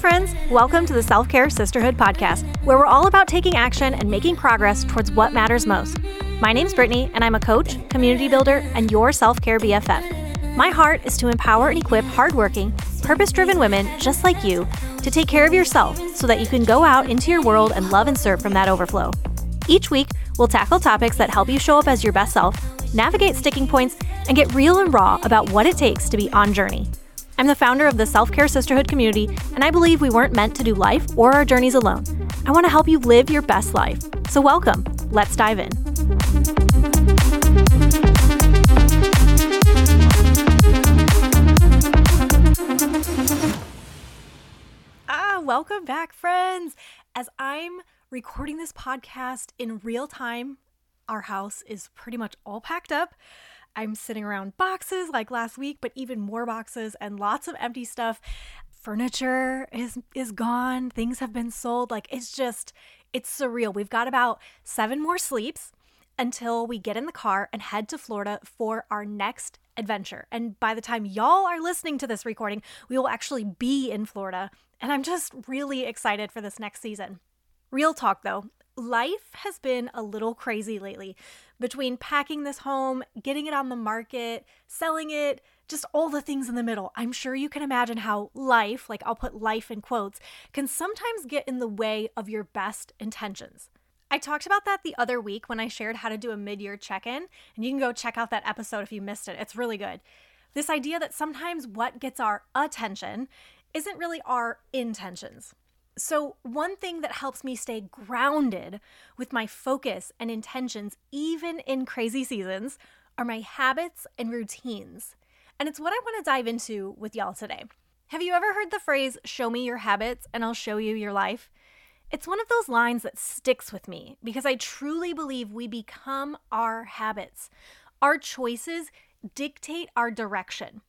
friends. Welcome to the Self Care Sisterhood podcast, where we're all about taking action and making progress towards what matters most. My name's Brittany, and I'm a coach, community builder, and your self care BFF. My heart is to empower and equip hardworking, purpose driven women just like you to take care of yourself so that you can go out into your world and love and serve from that overflow. Each week, we'll tackle topics that help you show up as your best self, navigate sticking points, and get real and raw about what it takes to be on journey. I'm the founder of the Self Care Sisterhood community, and I believe we weren't meant to do life or our journeys alone. I want to help you live your best life. So, welcome. Let's dive in. Ah, welcome back, friends. As I'm recording this podcast in real time, our house is pretty much all packed up. I'm sitting around boxes like last week, but even more boxes and lots of empty stuff. Furniture is is gone. Things have been sold. Like it's just it's surreal. We've got about 7 more sleeps until we get in the car and head to Florida for our next adventure. And by the time y'all are listening to this recording, we will actually be in Florida. And I'm just really excited for this next season. Real talk though, life has been a little crazy lately between packing this home, getting it on the market, selling it, just all the things in the middle. I'm sure you can imagine how life, like I'll put life in quotes, can sometimes get in the way of your best intentions. I talked about that the other week when I shared how to do a mid year check in, and you can go check out that episode if you missed it. It's really good. This idea that sometimes what gets our attention isn't really our intentions. So, one thing that helps me stay grounded with my focus and intentions, even in crazy seasons, are my habits and routines. And it's what I want to dive into with y'all today. Have you ever heard the phrase, show me your habits and I'll show you your life? It's one of those lines that sticks with me because I truly believe we become our habits. Our choices dictate our direction.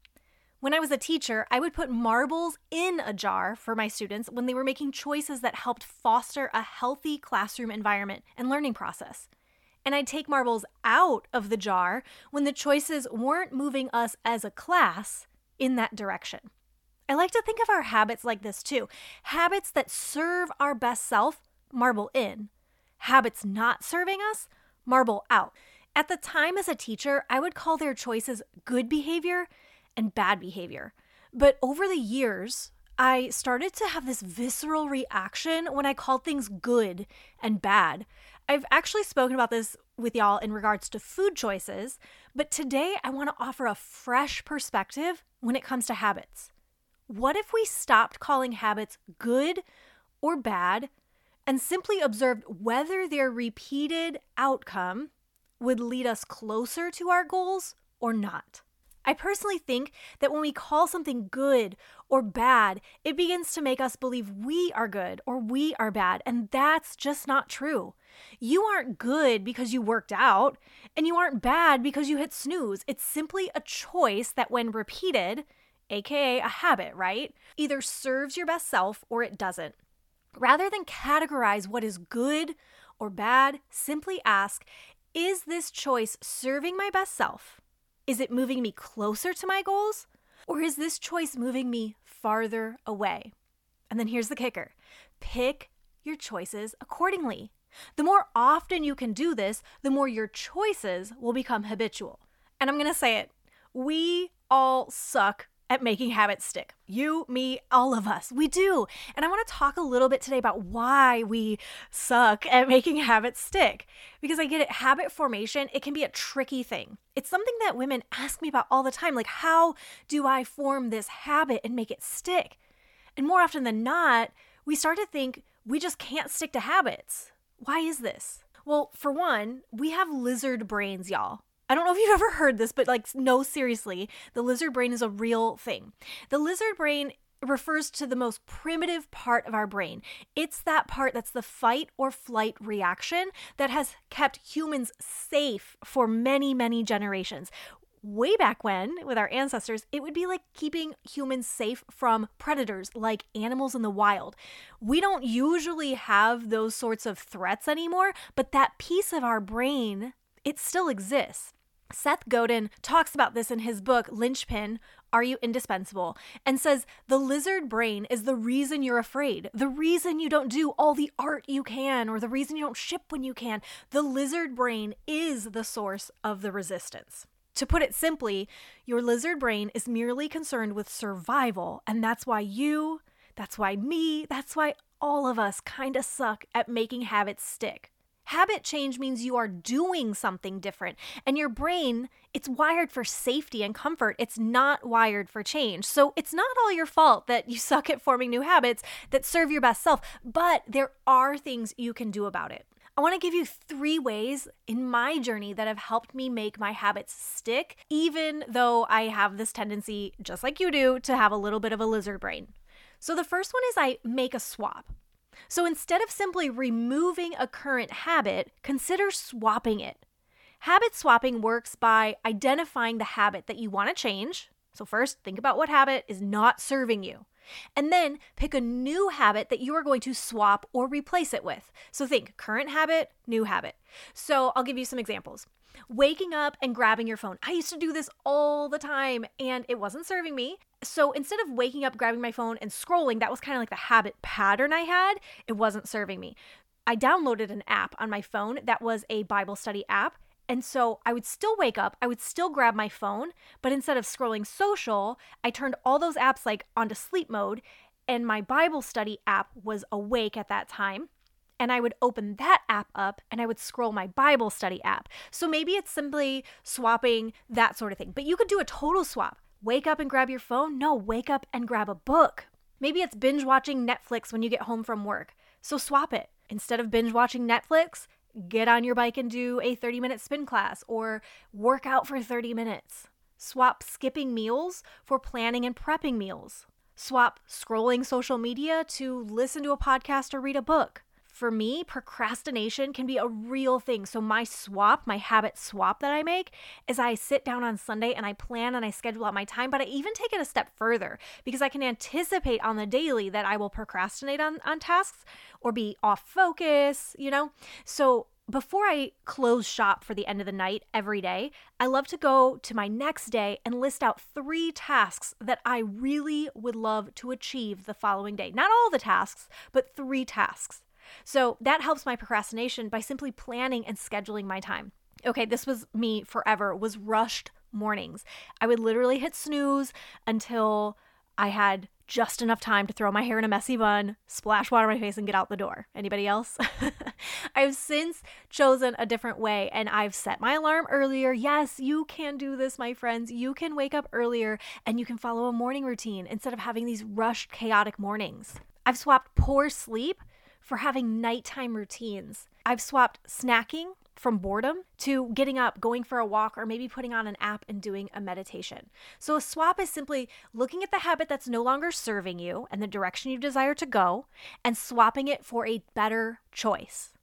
When I was a teacher, I would put marbles in a jar for my students when they were making choices that helped foster a healthy classroom environment and learning process. And I'd take marbles out of the jar when the choices weren't moving us as a class in that direction. I like to think of our habits like this too habits that serve our best self, marble in. Habits not serving us, marble out. At the time as a teacher, I would call their choices good behavior and bad behavior. But over the years, I started to have this visceral reaction when I called things good and bad. I've actually spoken about this with y'all in regards to food choices, but today I want to offer a fresh perspective when it comes to habits. What if we stopped calling habits good or bad and simply observed whether their repeated outcome would lead us closer to our goals or not? I personally think that when we call something good or bad, it begins to make us believe we are good or we are bad, and that's just not true. You aren't good because you worked out, and you aren't bad because you hit snooze. It's simply a choice that, when repeated, aka a habit, right, either serves your best self or it doesn't. Rather than categorize what is good or bad, simply ask Is this choice serving my best self? Is it moving me closer to my goals? Or is this choice moving me farther away? And then here's the kicker pick your choices accordingly. The more often you can do this, the more your choices will become habitual. And I'm to say it we all suck at making habits stick. You, me, all of us. We do. And I want to talk a little bit today about why we suck at making habits stick. Because I get it, habit formation, it can be a tricky thing. It's something that women ask me about all the time like, how do I form this habit and make it stick? And more often than not, we start to think we just can't stick to habits. Why is this? Well, for one, we have lizard brains, y'all. I don't know if you've ever heard this, but like, no, seriously, the lizard brain is a real thing. The lizard brain refers to the most primitive part of our brain. It's that part that's the fight or flight reaction that has kept humans safe for many, many generations. Way back when, with our ancestors, it would be like keeping humans safe from predators like animals in the wild. We don't usually have those sorts of threats anymore, but that piece of our brain, it still exists. Seth Godin talks about this in his book, Linchpin Are you indispensable? And says the lizard brain is the reason you're afraid, the reason you don't do all the art you can, or the reason you don't ship when you can. The lizard brain is the source of the resistance. To put it simply, your lizard brain is merely concerned with survival, and that's why you, that's why me, that's why all of us kind of suck at making habits stick. Habit change means you are doing something different, and your brain, it's wired for safety and comfort. It's not wired for change. So it's not all your fault that you suck at forming new habits that serve your best self, but there are things you can do about it. I want to give you three ways in my journey that have helped me make my habits stick, even though I have this tendency, just like you do, to have a little bit of a lizard brain. So the first one is I make a swap. So instead of simply removing a current habit, consider swapping it. Habit swapping works by identifying the habit that you want to change. So, first, think about what habit is not serving you. And then pick a new habit that you are going to swap or replace it with. So think current habit, new habit. So I'll give you some examples. Waking up and grabbing your phone. I used to do this all the time and it wasn't serving me. So instead of waking up, grabbing my phone, and scrolling, that was kind of like the habit pattern I had, it wasn't serving me. I downloaded an app on my phone that was a Bible study app and so I would still wake up, I would still grab my phone, but instead of scrolling social, I turned all those apps like onto sleep mode, and my Bible study app was awake at that time. And I would open that app up and I would scroll my Bible study app. So maybe it's simply swapping that sort of thing. But you could do a total swap. Wake up and grab your phone? No, wake up and grab a book. Maybe it's binge watching Netflix when you get home from work. So swap it. Instead of binge watching Netflix, get on your bike and do a 30 minute spin class or work out for 30 minutes. Swap skipping meals for planning and prepping meals. Swap scrolling social media to listen to a podcast or read a book for me, procrastination can be a real thing. So, my swap, my habit swap that I make is I sit down on Sunday and I plan and I schedule out my time, but I even take it a step further because I can anticipate on the daily that I will procrastinate on, on tasks or be off focus, you know? So, before I close shop for the end of the night every day, I love to go to my next day and list out three tasks that I really would love to achieve the following day. Not all the tasks, but three tasks. So that helps my procrastination by simply planning and scheduling my time. Okay, this was me forever, was rushed mornings. I would literally hit snooze until I had just enough time to throw my hair in a messy bun, splash water on my face, and get out the door. Anybody else? I've since chosen a different way and I've set my alarm earlier. Yes, you can do this, my friends. You can wake up earlier and you can follow a morning routine instead of having these rushed, chaotic mornings. I've swapped poor sleep for having nighttime routines. I've swapped snacking from boredom to getting up, going for a walk, or maybe putting on an app and doing a meditation. So, a swap is simply looking at the habit that's no longer serving you and the direction you desire to go and swapping it for a better choice.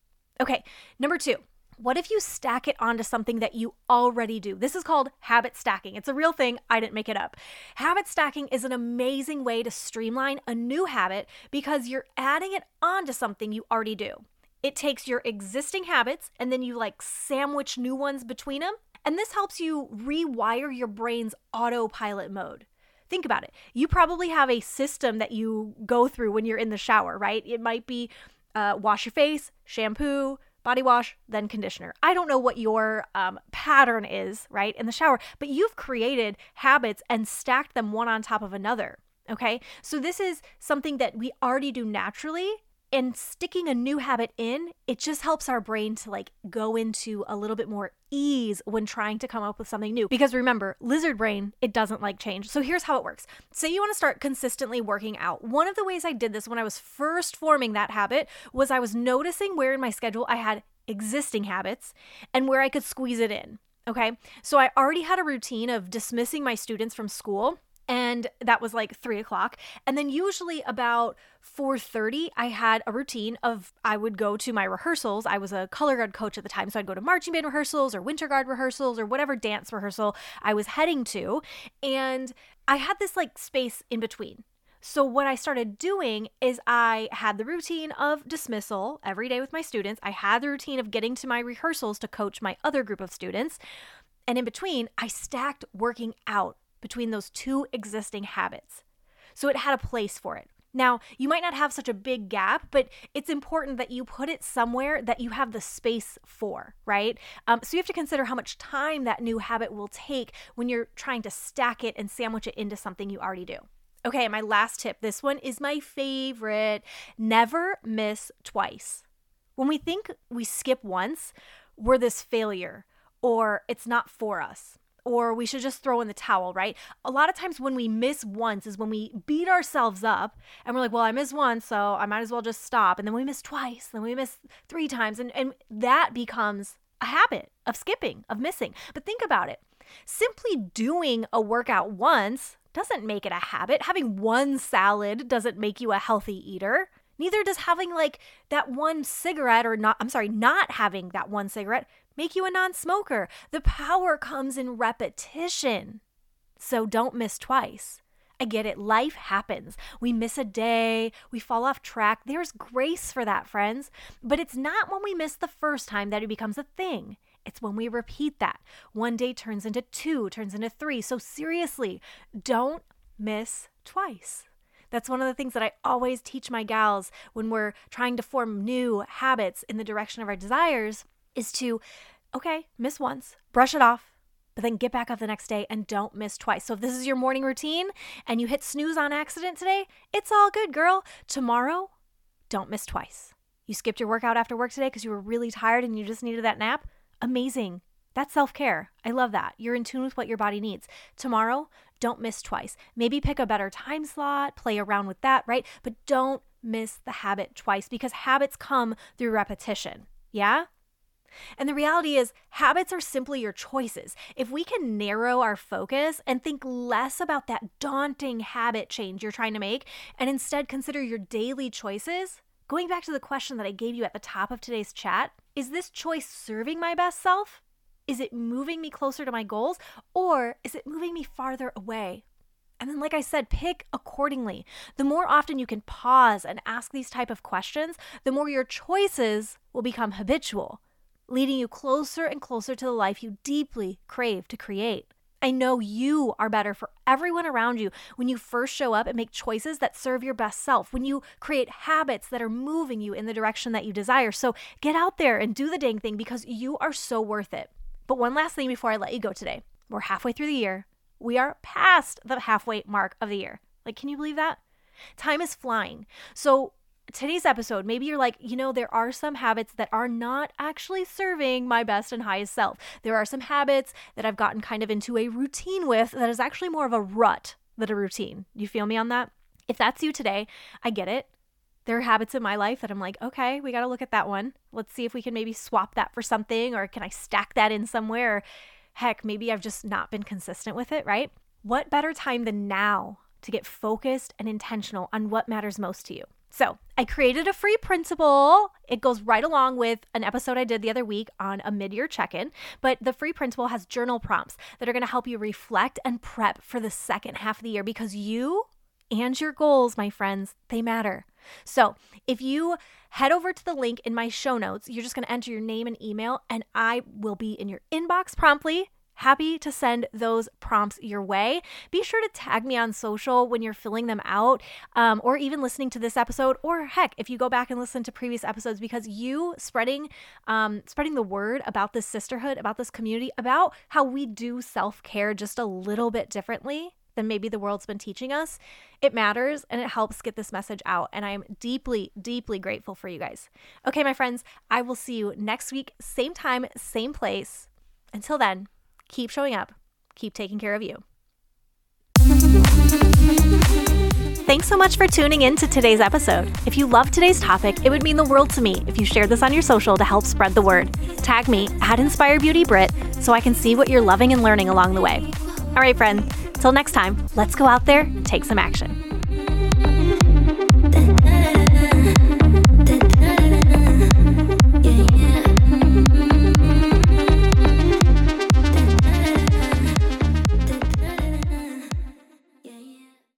Okay, number two, what if you stack it onto something that you already do? This is called habit stacking. It's a real thing. I didn't make it up. Habit stacking is an amazing way to streamline a new habit because you're adding it onto something you already do. It takes your existing habits and then you like sandwich new ones between them. And this helps you rewire your brain's autopilot mode. Think about it. You probably have a system that you go through when you're in the shower, right? It might be uh, wash your face, shampoo, body wash, then conditioner. I don't know what your um, pattern is, right, in the shower, but you've created habits and stacked them one on top of another. Okay. So this is something that we already do naturally and sticking a new habit in, it just helps our brain to like go into a little bit more ease when trying to come up with something new. Because remember, lizard brain, it doesn't like change. So here's how it works. Say you want to start consistently working out. One of the ways I did this when I was first forming that habit was I was noticing where in my schedule I had existing habits and where I could squeeze it in. Okay. So I already had a routine of dismissing my students from school and that was like three o'clock and then usually about 4.30 i had a routine of i would go to my rehearsals i was a color guard coach at the time so i'd go to marching band rehearsals or winter guard rehearsals or whatever dance rehearsal i was heading to and i had this like space in between so, what I started doing is I had the routine of dismissal every day with my students. I had the routine of getting to my rehearsals to coach my other group of students. And in between, I stacked working out between those two existing habits. So it had a place for it. Now, you might not have such a big gap, but it's important that you put it somewhere that you have the space for, right? Um, so you have to consider how much time that new habit will take when you're trying to stack it and sandwich it into something you already do. Okay, my last tip. This one is my favorite. Never miss twice. When we think we skip once, we're this failure or it's not for us or we should just throw in the towel, right? A lot of times when we miss once is when we beat ourselves up and we're like, well, I missed once, so I might as well just stop. And then we miss twice, then we miss three times. And, and that becomes a habit of skipping, of missing. But think about it simply doing a workout once doesn't make it a habit. Having one salad doesn't make you a healthy eater. Neither does having like that one cigarette or not, I'm sorry, not having that one cigarette make you a non smoker. The power comes in repetition. So don't miss twice. I get it. Life happens. We miss a day, we fall off track. There's grace for that, friends. But it's not when we miss the first time that it becomes a thing. It's when we repeat that. One day turns into two, turns into three. So seriously, don't miss twice. That's one of the things that I always teach my gals when we're trying to form new habits in the direction of our desires is to, okay, miss once, brush it off, but then get back up the next day and don't miss twice. So if this is your morning routine and you hit snooze on accident today, it's all good, girl. Tomorrow, don't miss twice. You skipped your workout after work today because you were really tired and you just needed that nap? Amazing. That's self care. I love that. You're in tune with what your body needs. Tomorrow, don't miss twice. Maybe pick a better time slot, play around with that, right? But don't miss the habit twice because habits come through repetition. Yeah? And the reality is, habits are simply your choices. If we can narrow our focus and think less about that daunting habit change you're trying to make, and instead consider your daily choices, going back to the question that I gave you at the top of today's chat, is this choice serving my best self? Is it moving me closer to my goals? Or is it moving me farther away? And then like I said, pick accordingly. The more often you can pause and ask these type of questions, the more your choices will become habitual leading you closer and closer to the life you deeply crave to create. I know you are better for everyone around you when you first show up and make choices that serve your best self, when you create habits that are moving you in the direction that you desire. So get out there and do the dang thing because you are so worth it. But one last thing before I let you go today. We're halfway through the year. We are past the halfway mark of the year. Like, can you believe that? Time is flying. So today's episode, maybe you're like, you know, there are some habits that are not actually serving my best and highest self. There are some habits that I've gotten kind of into a routine with that is actually more of a rut than a routine. You feel me on that? If that's you today, I get it. There are habits in my life that I'm like, okay, we got to look at that one. Let's see if we can maybe swap that for something or can I stack that in somewhere? Heck, maybe I've just not been consistent with it, right? What better time than now to get focused and intentional on what matters most to you? So I created a free principle. It goes right along with an episode I did the other week on a mid year check in. But the free principle has journal prompts that are going to help you reflect and prep for the second half of the year because you and your goals, my friends, they matter. So if you head over to the link in my show notes, you're just going to enter your name and email, and I will be in your inbox promptly Happy to send those prompts your way. Be sure to tag me on social when you're filling them out um, or even listening to this episode or heck if you go back and listen to previous episodes because you spreading um, spreading the word about this sisterhood about this community about how we do self-care just a little bit differently than maybe the world's been teaching us. It matters and it helps get this message out. And I'm deeply, deeply grateful for you guys. Okay, my friends, I will see you next week, same time, same place. Until then, keep showing up, keep taking care of you. Thanks so much for tuning in to today's episode. If you love today's topic, it would mean the world to me if you shared this on your social to help spread the word. Tag me at Inspire Beauty Britt so I can see what you're loving and learning along the way. All right, friend, till next time, let's go out there take some action.